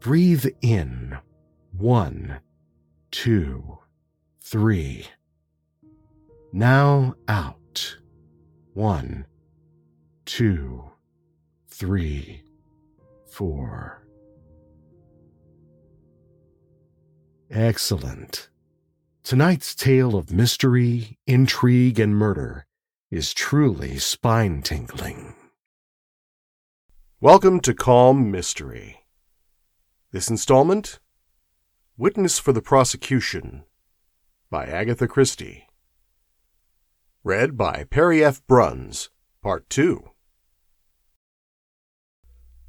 Breathe in. One, two, three. Now out. One, two, three, four. Excellent. Tonight's tale of mystery, intrigue, and murder is truly spine tingling. Welcome to Calm Mystery. This installment Witness for the Prosecution by Agatha Christie. Read by Perry F. Bruns, Part 2.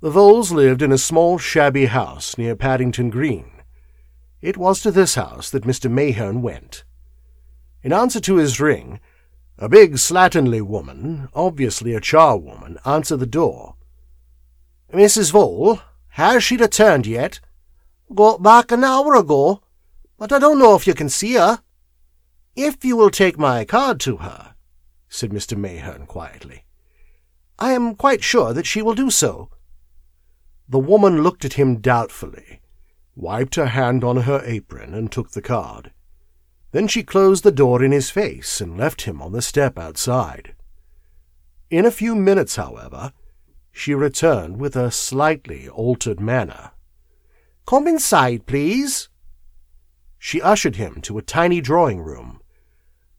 The Voles lived in a small, shabby house near Paddington Green. It was to this house that Mr. Mayherne went. In answer to his ring, a big, slatternly woman, obviously a charwoman, answered the door. Mrs. Vole, has she returned yet? Got back an hour ago, but I don't know if you can see her. If you will take my card to her, said Mr. Mayherne quietly, I am quite sure that she will do so. The woman looked at him doubtfully, wiped her hand on her apron, and took the card. Then she closed the door in his face and left him on the step outside. In a few minutes, however, she returned with a slightly altered manner. Come inside, please. She ushered him to a tiny drawing room.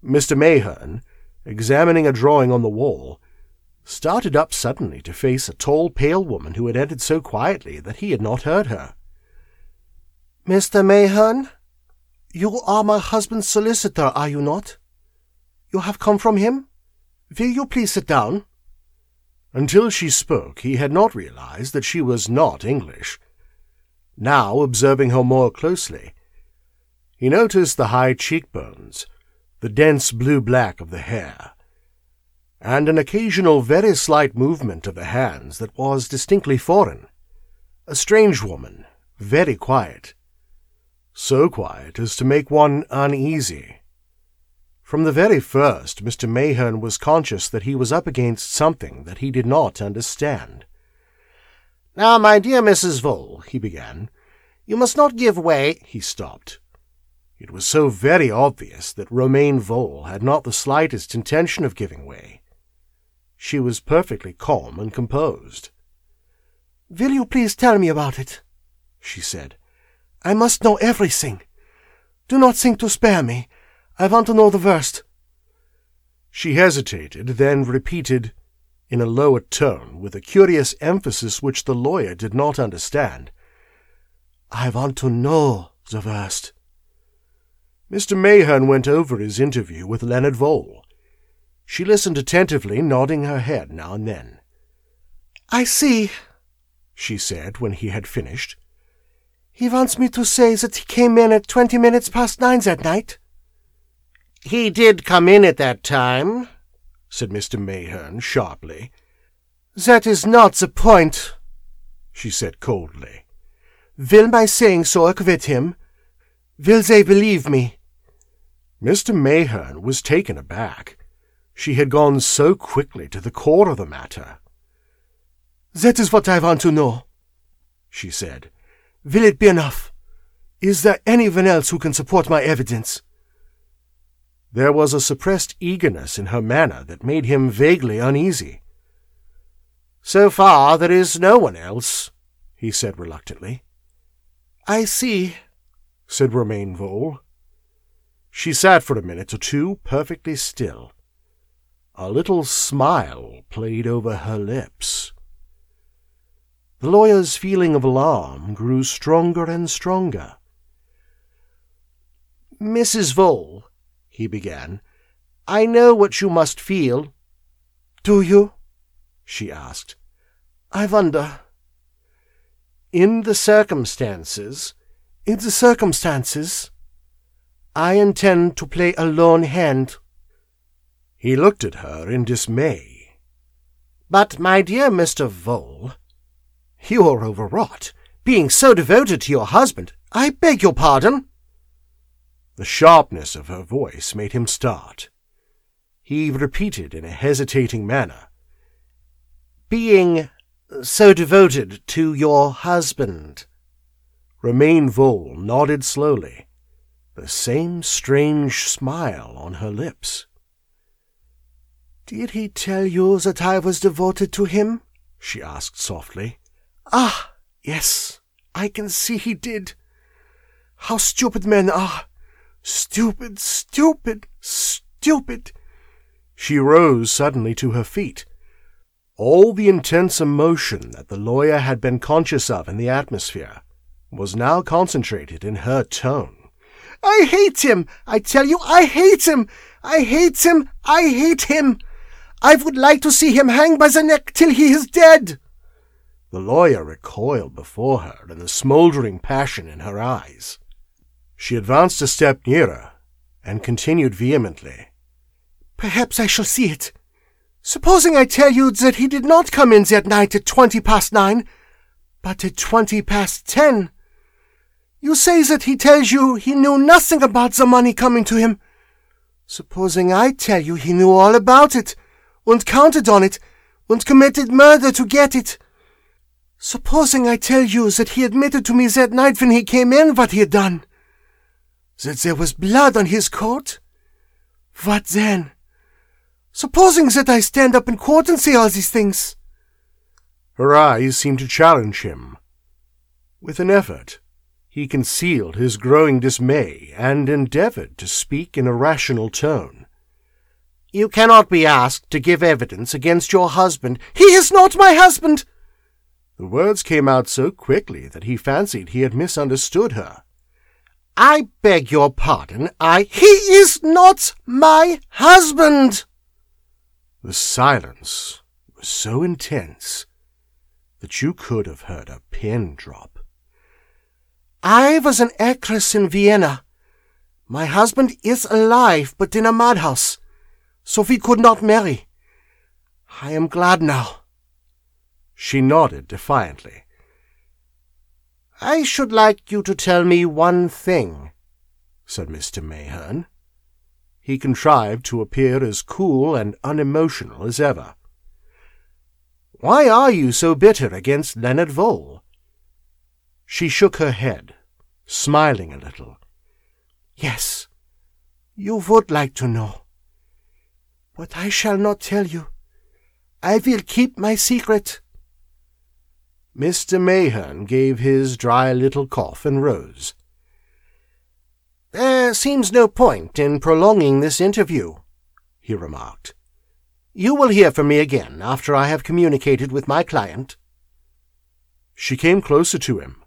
Mr. Mayherne, examining a drawing on the wall, started up suddenly to face a tall, pale woman who had entered so quietly that he had not heard her. Mr. Mayherne, you are my husband's solicitor, are you not? You have come from him? Will you please sit down? Until she spoke, he had not realized that she was not English. Now, observing her more closely, he noticed the high cheekbones, the dense blue-black of the hair, and an occasional very slight movement of the hands that was distinctly foreign. A strange woman, very quiet. So quiet as to make one uneasy. From the very first, Mr. Mayherne was conscious that he was up against something that he did not understand. Now, my dear Mrs. Vole, he began, you must not give way. He stopped. It was so very obvious that Romaine Vole had not the slightest intention of giving way. She was perfectly calm and composed. Will you please tell me about it? she said. I must know everything. Do not think to spare me. I want to know the worst. She hesitated, then repeated, in a lower tone, with a curious emphasis which the lawyer did not understand, I want to know the worst. Mr. Mayherne went over his interview with Leonard Vole. She listened attentively, nodding her head now and then. I see, she said when he had finished. He wants me to say that he came in at twenty minutes past nine that night. He did come in at that time, said Mr. Mayherne sharply. That is not the point, she said coldly. Will my saying so acquit him? Will they believe me? Mr. Mayherne was taken aback. She had gone so quickly to the core of the matter. That is what I want to know, she said. Will it be enough? Is there anyone else who can support my evidence? There was a suppressed eagerness in her manner that made him vaguely uneasy. So far there is no one else, he said reluctantly. I see, said Romaine Vole. She sat for a minute or two perfectly still. A little smile played over her lips. The lawyer's feeling of alarm grew stronger and stronger. Mrs. Vole, he began, I know what you must feel. Do you? she asked. I wonder. In the circumstances, in the circumstances, I intend to play a lone hand. He looked at her in dismay. But, my dear Mr. Vole, you are overwrought, being so devoted to your husband. I beg your pardon. The sharpness of her voice made him start. He repeated in a hesitating manner, Being so devoted to your husband. Romaine Vole nodded slowly the same strange smile on her lips. Did he tell you that I was devoted to him? she asked softly. Ah, yes, I can see he did. How stupid men are! Stupid, stupid, stupid! She rose suddenly to her feet. All the intense emotion that the lawyer had been conscious of in the atmosphere was now concentrated in her tone. I hate him! I tell you, I hate him! I hate him! I hate him! I would like to see him hang by the neck till he is dead! The lawyer recoiled before her and the smouldering passion in her eyes. She advanced a step nearer and continued vehemently. Perhaps I shall see it. Supposing I tell you that he did not come in that night at twenty past nine, but at twenty past ten. You say that he tells you he knew nothing about the money coming to him. Supposing I tell you he knew all about it, and counted on it, and committed murder to get it. Supposing I tell you that he admitted to me that night when he came in what he had done. That there was blood on his coat. What then? Supposing that I stand up in court and say all these things. Her eyes seemed to challenge him. With an effort, he concealed his growing dismay and endeavored to speak in a rational tone. You cannot be asked to give evidence against your husband. He is not my husband! The words came out so quickly that he fancied he had misunderstood her. I beg your pardon, I. He is not my husband! The silence was so intense that you could have heard a pin drop. I was an actress in Vienna. My husband is alive, but in a madhouse, so we could not marry. I am glad now. She nodded defiantly. I should like you to tell me one thing, said Mr. Mayherne. He contrived to appear as cool and unemotional as ever. Why are you so bitter against Leonard Vole? She shook her head, smiling a little. Yes, you would like to know. But I shall not tell you. I will keep my secret. Mr. Mayherne gave his dry little cough and rose. There seems no point in prolonging this interview, he remarked. You will hear from me again after I have communicated with my client. She came closer to him,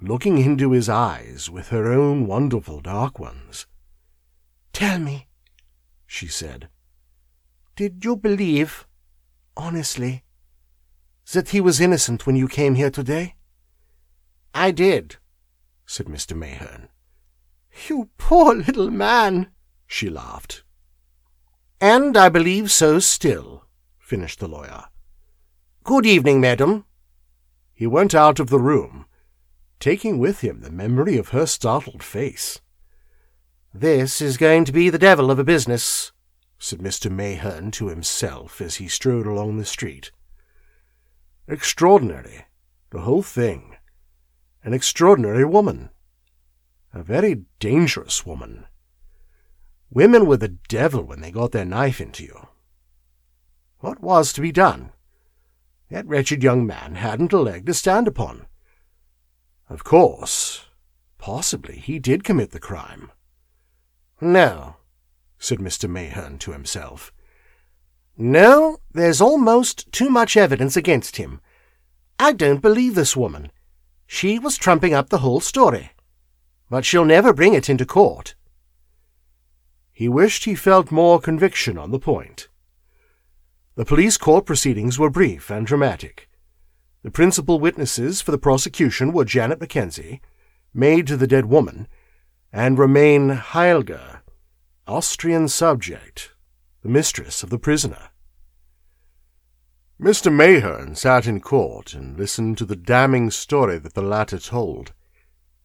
looking into his eyes with her own wonderful dark ones. Tell me, she said, did you believe, honestly, that he was innocent when you came here today? I did, said Mr. Mayherne. You poor little man, she laughed. And I believe so still, finished the lawyer. Good evening, madam. He went out of the room, taking with him the memory of her startled face. This is going to be the devil of a business, said Mr. Mayherne to himself as he strode along the street. Extraordinary, the whole thing. An extraordinary woman. A very dangerous woman. Women were the devil when they got their knife into you. What was to be done? That wretched young man hadn't a leg to stand upon. Of course, possibly he did commit the crime. No, said Mr. Mayherne to himself. No, there's almost too much evidence against him. I don't believe this woman. She was trumping up the whole story. But she'll never bring it into court. He wished he felt more conviction on the point. The police court proceedings were brief and dramatic. The principal witnesses for the prosecution were Janet Mackenzie, maid to the dead woman, and Romaine Heilger, Austrian subject, the mistress of the prisoner. Mr. Mayherne sat in court and listened to the damning story that the latter told.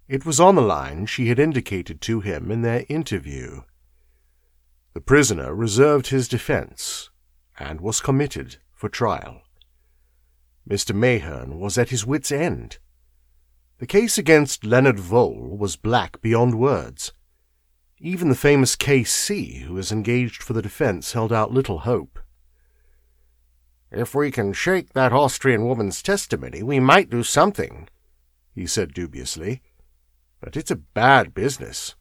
It was on the line she had indicated to him in their interview. The prisoner reserved his defense and was committed for trial. Mr. Mayherne was at his wits' end. The case against Leonard Vole was black beyond words. Even the famous K.C., who was engaged for the defense, held out little hope. If we can shake that Austrian woman's testimony, we might do something, he said dubiously. But it's a bad business.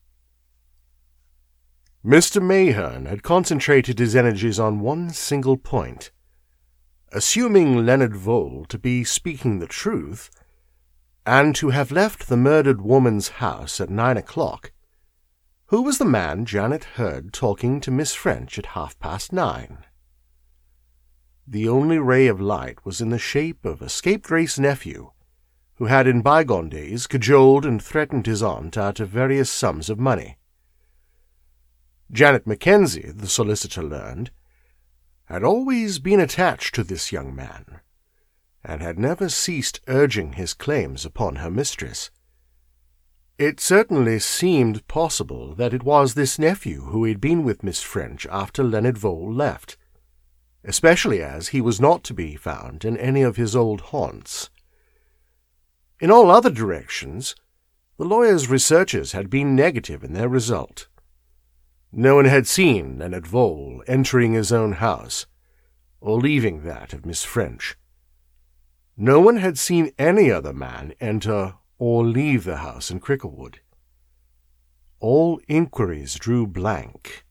Mr. Mayherne had concentrated his energies on one single point. Assuming Leonard Vole to be speaking the truth, and to have left the murdered woman's house at nine o'clock, who was the man Janet heard talking to Miss French at half past nine? The only ray of light was in the shape of a Grace nephew, who had in bygone days cajoled and threatened his aunt out of various sums of money. Janet Mackenzie, the solicitor learned, had always been attached to this young man, and had never ceased urging his claims upon her mistress. It certainly seemed possible that it was this nephew who had been with Miss French after Leonard Vole left, especially as he was not to be found in any of his old haunts. In all other directions, the lawyer's researches had been negative in their result. No one had seen Leonard Vole entering his own house, or leaving that of Miss French. No one had seen any other man enter or leave the house in Cricklewood. All inquiries drew blank.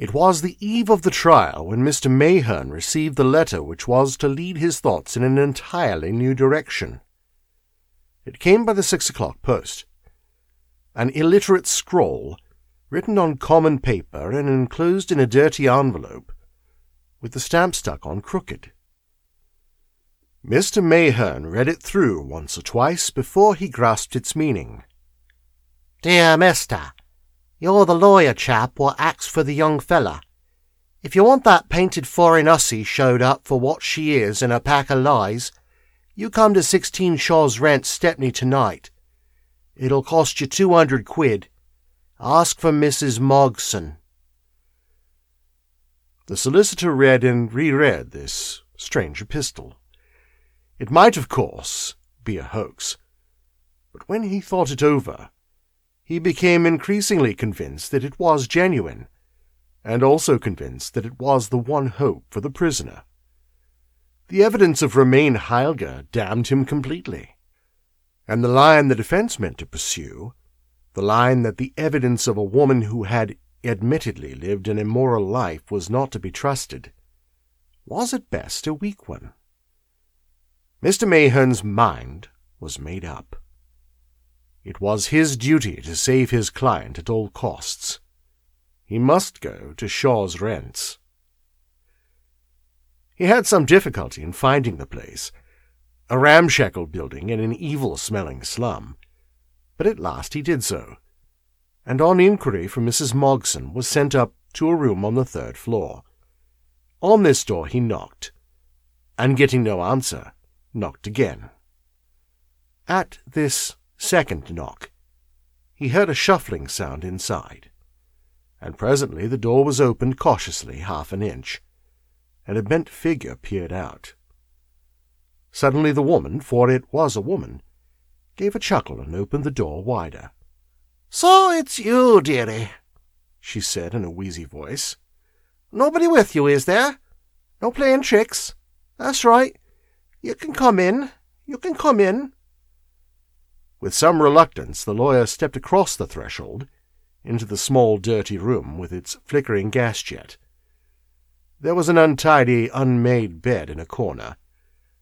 It was the eve of the trial when Mr. Mayherne received the letter which was to lead his thoughts in an entirely new direction. It came by the six o'clock post. An illiterate scrawl, written on common paper and enclosed in a dirty envelope, with the stamp stuck on crooked. Mr. Mayherne read it through once or twice before he grasped its meaning. Dear Mister, you're the lawyer chap what acts for the young fella. If you want that painted foreign hussy showed up for what she is and a pack of lies, you come to 16 Shaw's Rent, Stepney, tonight. It'll cost you 200 quid. Ask for Mrs. Mogson. The solicitor read and reread this strange epistle. It might, of course, be a hoax, but when he thought it over, he became increasingly convinced that it was genuine, and also convinced that it was the one hope for the prisoner. The evidence of Romaine Heilger damned him completely, and the line the defense meant to pursue, the line that the evidence of a woman who had admittedly lived an immoral life was not to be trusted, was at best a weak one. Mr. Mayherne's mind was made up. It was his duty to save his client at all costs. He must go to Shaw's Rents. He had some difficulty in finding the place, a ramshackle building in an evil-smelling slum, but at last he did so, and on inquiry from Mrs. Mogson was sent up to a room on the third floor. On this door he knocked, and getting no answer, knocked again. At this second knock, he heard a shuffling sound inside, and presently the door was opened cautiously half an inch, and a bent figure peered out. Suddenly the woman, for it was a woman, gave a chuckle and opened the door wider. So it's you, dearie, she said in a wheezy voice. Nobody with you, is there? No playing tricks? That's right. You can come in. You can come in. With some reluctance, the lawyer stepped across the threshold into the small, dirty room with its flickering gas jet. There was an untidy, unmade bed in a corner,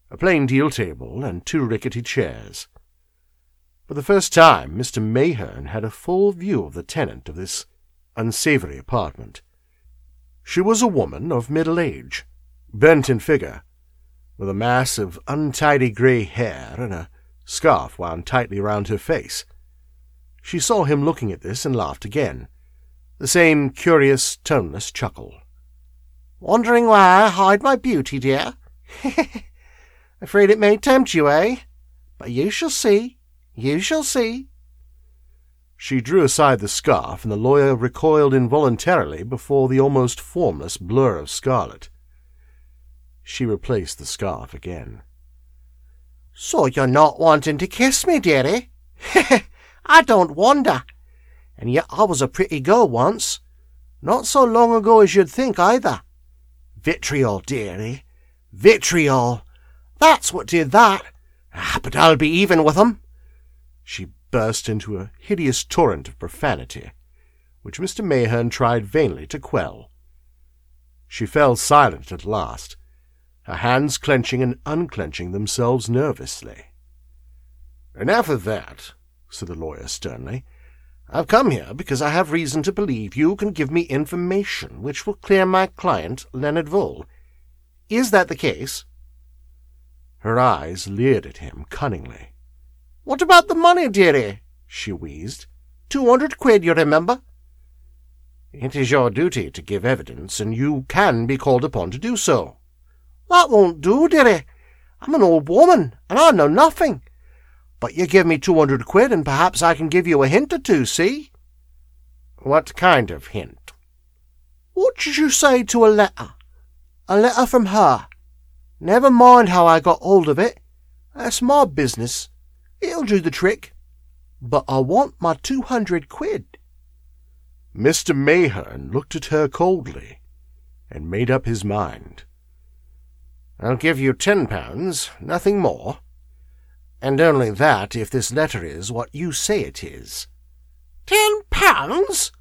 a plain deal table, and two rickety chairs. For the first time, Mr. Mayherne had a full view of the tenant of this unsavory apartment. She was a woman of middle age, bent in figure, with a mass of untidy grey hair and a scarf wound tightly round her face. She saw him looking at this and laughed again, the same curious, toneless chuckle. Wondering where I hide my beauty, dear? Afraid it may tempt you, eh? But you shall see, you shall see. She drew aside the scarf, and the lawyer recoiled involuntarily before the almost formless blur of scarlet. She replaced the scarf again. So you're not wanting to kiss me, dearie? I don't wonder. And yet I was a pretty girl once. Not so long ago as you'd think, either. Vitriol, dearie. Vitriol. That's what did that. Ah, but I'll be even with 'em. She burst into a hideous torrent of profanity, which Mr. Mayherne tried vainly to quell. She fell silent at last, her hands clenching and unclenching themselves nervously. Enough of that, said the lawyer sternly. I've come here because I have reason to believe you can give me information which will clear my client, Leonard Vole. Is that the case? Her eyes leered at him cunningly. What about the money, dearie? she wheezed. Two hundred quid, you remember? It is your duty to give evidence, and you can be called upon to do so. That won't do, dearie. I'm an old woman, and I know nothing. But you give me two hundred quid, and perhaps I can give you a hint or two, see? What kind of hint? What should you say to a letter? A letter from her. Never mind how I got hold of it. That's my business. It'll do the trick. But I want my two hundred quid. Mr. Mayherne looked at her coldly, and made up his mind. I'll give you ten pounds, nothing more. And only that if this letter is what you say it is. Ten pounds?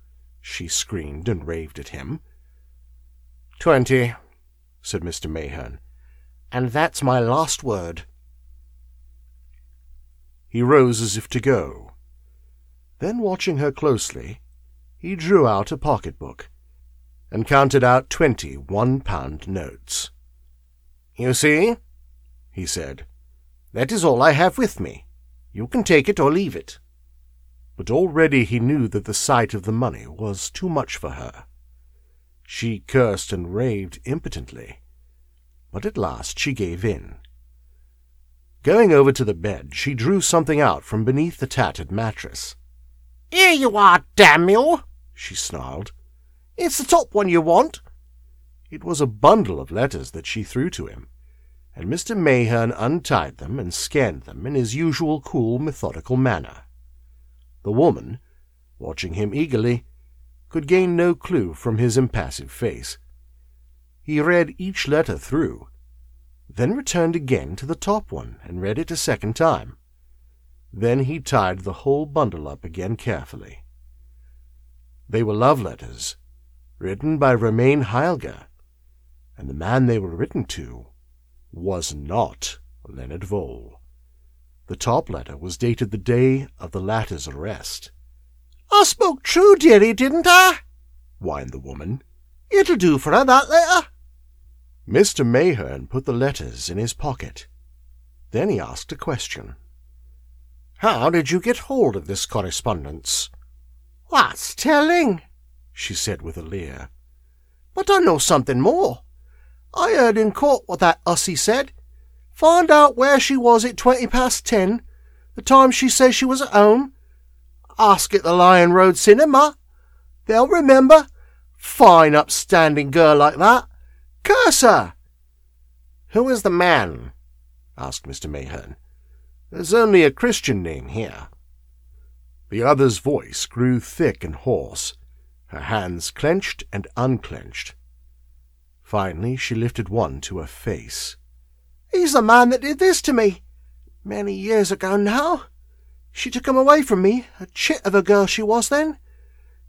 she screamed and raved at him. Twenty, said Mr. Mayherne, and that's my last word. He rose as if to go. Then, watching her closely, he drew out a pocket-book and counted out twenty one-pound notes. You see, he said, that is all I have with me. You can take it or leave it. But already he knew that the sight of the money was too much for her. She cursed and raved impotently, but at last she gave in. Going over to the bed, she drew something out from beneath the tattered mattress. Here you are, damn you! she snarled. It's the top one you want. It was a bundle of letters that she threw to him, and Mr. Mayherne untied them and scanned them in his usual cool, methodical manner. The woman, watching him eagerly, could gain no clue from his impassive face. He read each letter through, then returned again to the top one and read it a second time. Then he tied the whole bundle up again carefully. They were love letters, written by Romaine Heilger, and the man they were written to was not Leonard Vole. The top letter was dated the day of the latter's arrest. I spoke true, dearie, didn't I? whined the woman. It'll do for her, that letter. Mr. Mayherne put the letters in his pocket. Then he asked a question. How did you get hold of this correspondence? What's telling? she said with a leer. But I know something more. I heard in court what that hussy said. Find out where she was at twenty past ten, the time she says she was at home. Ask at the Lion Road Cinema. They'll remember. Fine upstanding girl like that. Curse her! Who is the man? asked Mr. Mayherne. There's only a Christian name here. The other's voice grew thick and hoarse. Her hands clenched and unclenched. Finally, she lifted one to her face. He's the man that did this to me. Many years ago now. She took him away from me, a chit of a girl she was then.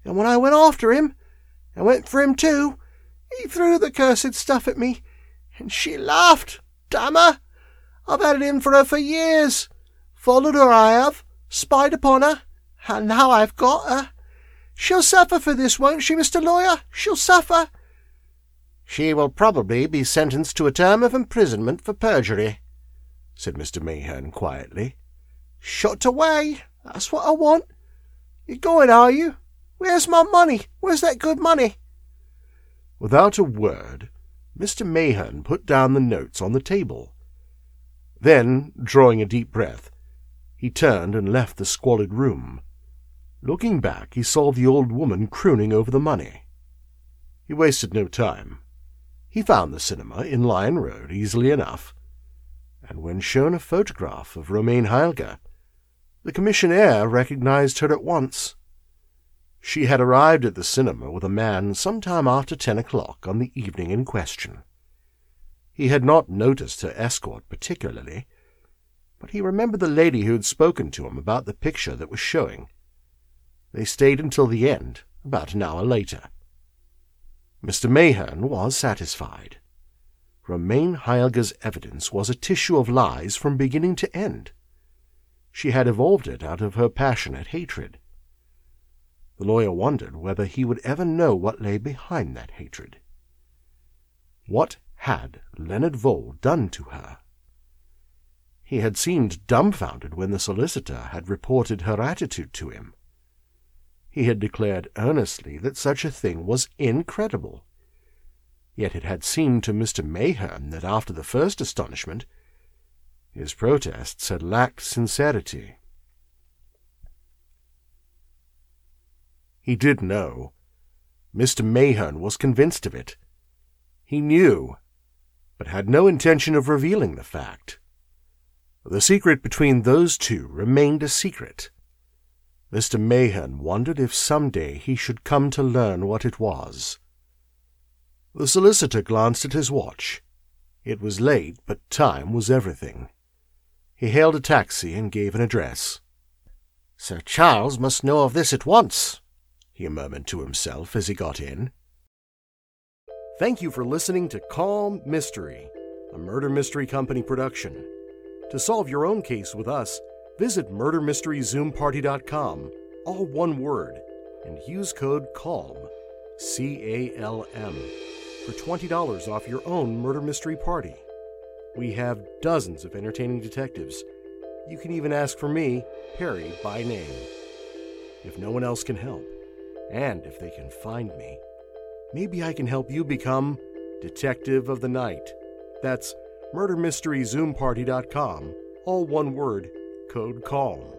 And when I went after him, and went for him too, he threw the cursed stuff at me, and she laughed. Damn her! I've had it in for her for years. Followed her, I have, spied upon her, and now I've got her. She'll suffer for this, won't she, Mr. Lawyer? She'll suffer. She will probably be sentenced to a term of imprisonment for perjury, said Mr. Mayherne quietly. Shot away. That's what I want. You're going, are you? Where's my money? Where's that good money? Without a word, Mr. Mayherne put down the notes on the table. Then, drawing a deep breath, he turned and left the squalid room. Looking back, he saw the old woman crooning over the money. He wasted no time. He found the cinema in Lion Road easily enough, and when shown a photograph of Romaine Heilger, the commissionaire recognized her at once. She had arrived at the cinema with a man some time after ten o'clock on the evening in question. He had not noticed her escort particularly, but he remembered the lady who had spoken to him about the picture that was showing. They stayed until the end, about an hour later. Mr. Mayherne was satisfied. Romaine Heilger's evidence was a tissue of lies from beginning to end. She had evolved it out of her passionate hatred. The lawyer wondered whether he would ever know what lay behind that hatred. What had Leonard Vole done to her? He had seemed dumbfounded when the solicitor had reported her attitude to him. He had declared earnestly that such a thing was incredible. Yet it had seemed to Mr. Mayherne that after the first astonishment, his protests had lacked sincerity. He did know. Mr. Mayherne was convinced of it. He knew, but had no intention of revealing the fact. The secret between those two remained a secret. Mr. Mayherne wondered if some day he should come to learn what it was. The solicitor glanced at his watch. It was late, but time was everything. He hailed a taxi and gave an address. Sir Charles must know of this at once, he murmured to himself as he got in. Thank you for listening to Calm Mystery, a Murder Mystery Company production. To solve your own case with us, Visit murdermysteryzoomparty.com, all one word, and use code CALM, C A L M, for $20 off your own murder mystery party. We have dozens of entertaining detectives. You can even ask for me, Perry, by name. If no one else can help, and if they can find me, maybe I can help you become Detective of the Night. That's murdermysteryzoomparty.com, all one word code CALM.